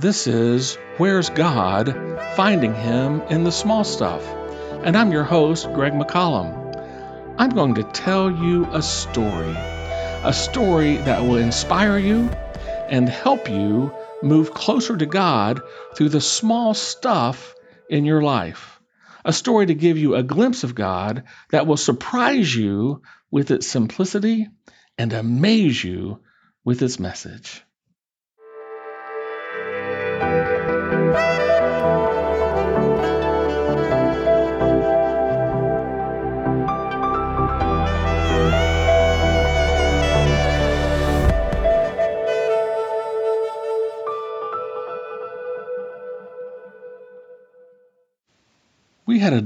This is Where's God? Finding Him in the Small Stuff. And I'm your host, Greg McCollum. I'm going to tell you a story, a story that will inspire you and help you move closer to God through the small stuff in your life. A story to give you a glimpse of God that will surprise you with its simplicity and amaze you with its message.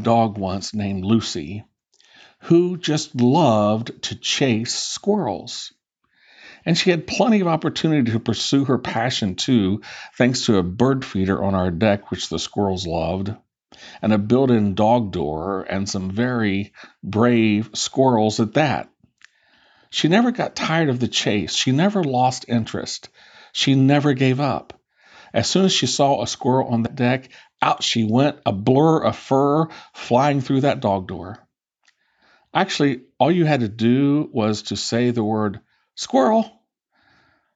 Dog once named Lucy who just loved to chase squirrels. And she had plenty of opportunity to pursue her passion too, thanks to a bird feeder on our deck, which the squirrels loved, and a built in dog door, and some very brave squirrels at that. She never got tired of the chase. She never lost interest. She never gave up. As soon as she saw a squirrel on the deck, out she went, a blur of fur flying through that dog door. Actually, all you had to do was to say the word squirrel.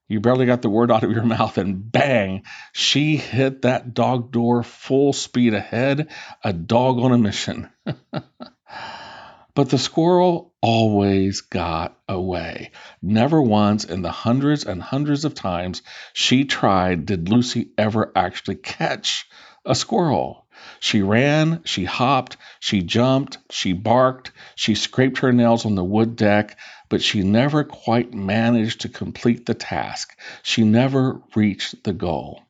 You barely got the word out of your mouth, and bang, she hit that dog door full speed ahead, a dog on a mission. but the squirrel always got away. Never once in the hundreds and hundreds of times she tried did Lucy ever actually catch a squirrel. She ran, she hopped, she jumped, she barked, she scraped her nails on the wood deck, but she never quite managed to complete the task. She never reached the goal.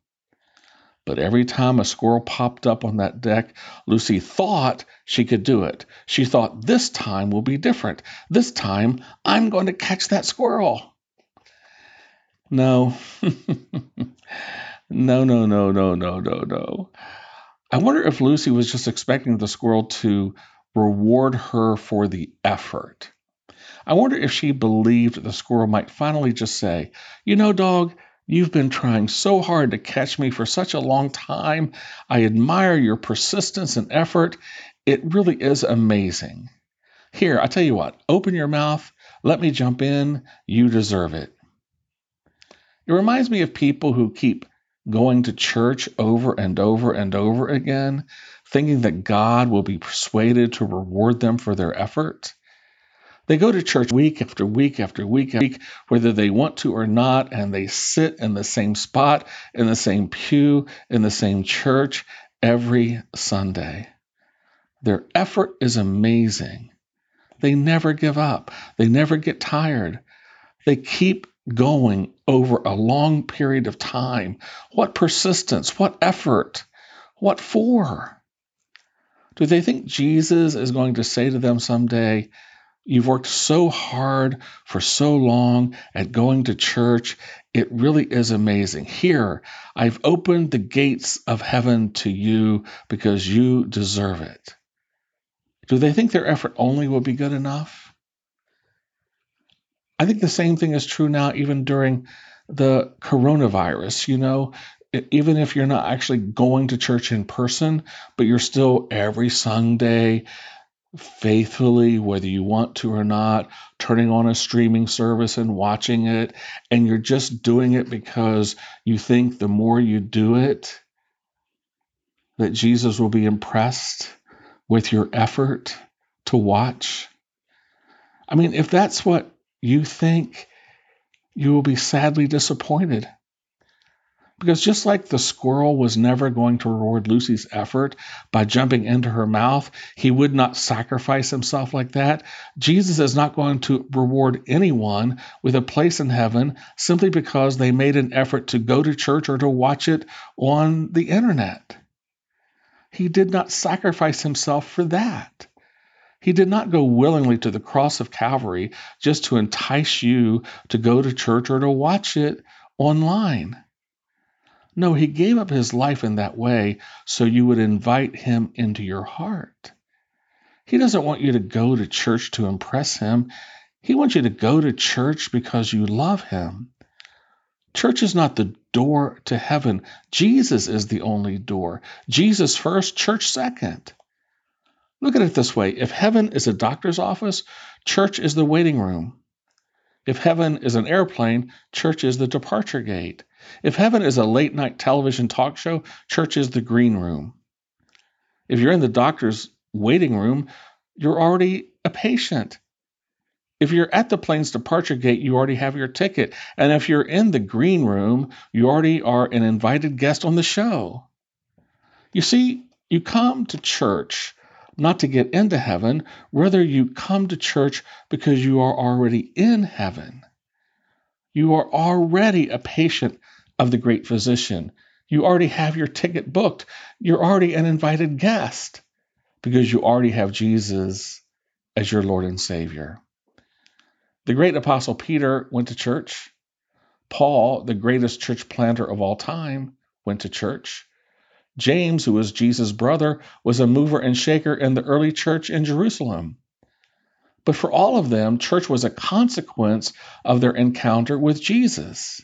But every time a squirrel popped up on that deck, Lucy thought she could do it. She thought, this time will be different. This time I'm going to catch that squirrel. No. no, no, no, no, no, no, no. I wonder if Lucy was just expecting the squirrel to reward her for the effort. I wonder if she believed the squirrel might finally just say, You know, dog, you've been trying so hard to catch me for such a long time. I admire your persistence and effort. It really is amazing. Here, I tell you what, open your mouth, let me jump in. You deserve it. It reminds me of people who keep going to church over and over and over again, thinking that God will be persuaded to reward them for their effort. They go to church week after week after week after week, whether they want to or not, and they sit in the same spot, in the same pew, in the same church every Sunday. Their effort is amazing. They never give up, they never get tired. They keep going over a long period of time. What persistence, what effort, what for? Do they think Jesus is going to say to them someday, You've worked so hard for so long at going to church. It really is amazing. Here, I've opened the gates of heaven to you because you deserve it. Do they think their effort only will be good enough? I think the same thing is true now, even during the coronavirus. You know, even if you're not actually going to church in person, but you're still every Sunday faithfully, whether you want to or not, turning on a streaming service and watching it. And you're just doing it because you think the more you do it, that Jesus will be impressed with your effort to watch. I mean, if that's what you think you will be sadly disappointed. Because just like the squirrel was never going to reward Lucy's effort by jumping into her mouth, he would not sacrifice himself like that. Jesus is not going to reward anyone with a place in heaven simply because they made an effort to go to church or to watch it on the internet. He did not sacrifice himself for that. He did not go willingly to the cross of Calvary just to entice you to go to church or to watch it online. No, he gave up his life in that way so you would invite him into your heart. He doesn't want you to go to church to impress him. He wants you to go to church because you love him. Church is not the door to heaven. Jesus is the only door. Jesus first, church second. Look at it this way if heaven is a doctor's office, church is the waiting room. If heaven is an airplane, church is the departure gate. If heaven is a late night television talk show, church is the green room. If you're in the doctor's waiting room, you're already a patient. If you're at the plane's departure gate, you already have your ticket. And if you're in the green room, you already are an invited guest on the show. You see, you come to church not to get into heaven, rather, you come to church because you are already in heaven. You are already a patient of the great physician. You already have your ticket booked. You're already an invited guest because you already have Jesus as your Lord and Savior. The great apostle Peter went to church. Paul, the greatest church planter of all time, went to church. James, who was Jesus' brother, was a mover and shaker in the early church in Jerusalem. But for all of them, church was a consequence of their encounter with Jesus.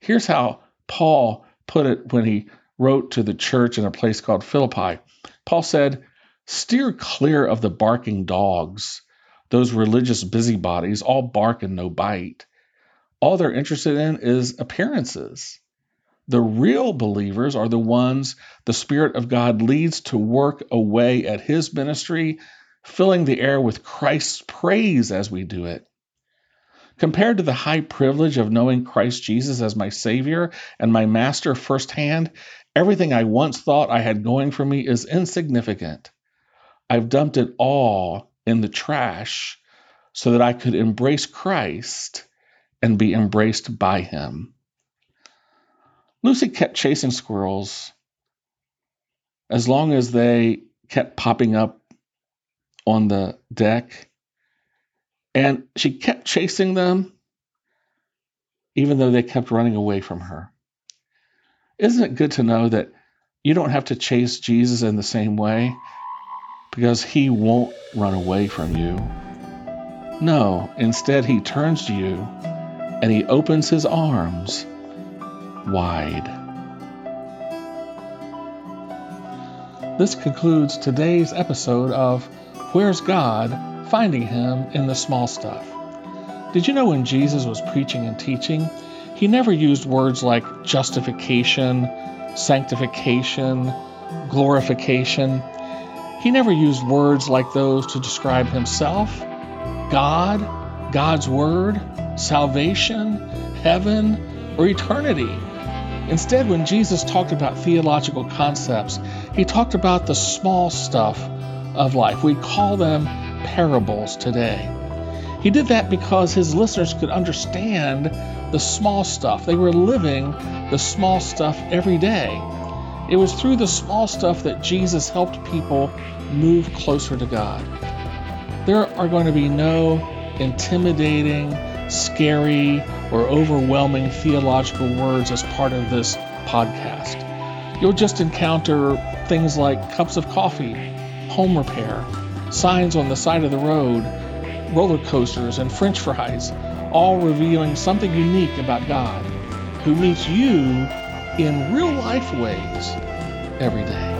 Here's how Paul put it when he wrote to the church in a place called Philippi. Paul said, Steer clear of the barking dogs, those religious busybodies, all bark and no bite. All they're interested in is appearances. The real believers are the ones the Spirit of God leads to work away at His ministry, filling the air with Christ's praise as we do it. Compared to the high privilege of knowing Christ Jesus as my Savior and my Master firsthand, everything I once thought I had going for me is insignificant. I've dumped it all in the trash so that I could embrace Christ and be embraced by Him. Lucy kept chasing squirrels as long as they kept popping up on the deck. And she kept chasing them even though they kept running away from her. Isn't it good to know that you don't have to chase Jesus in the same way because he won't run away from you? No, instead, he turns to you and he opens his arms wide. This concludes today's episode of Where's God? Finding Him in the Small Stuff. Did you know when Jesus was preaching and teaching, he never used words like justification, sanctification, glorification. He never used words like those to describe himself, God, God's Word, salvation, heaven, or eternity. Instead, when Jesus talked about theological concepts, he talked about the small stuff of life. We call them parables today. He did that because his listeners could understand the small stuff. They were living the small stuff every day. It was through the small stuff that Jesus helped people move closer to God. There are going to be no intimidating, scary, or overwhelming theological words as part of this podcast. You'll just encounter things like cups of coffee, home repair, signs on the side of the road, roller coasters, and french fries, all revealing something unique about God, who meets you in real life ways every day.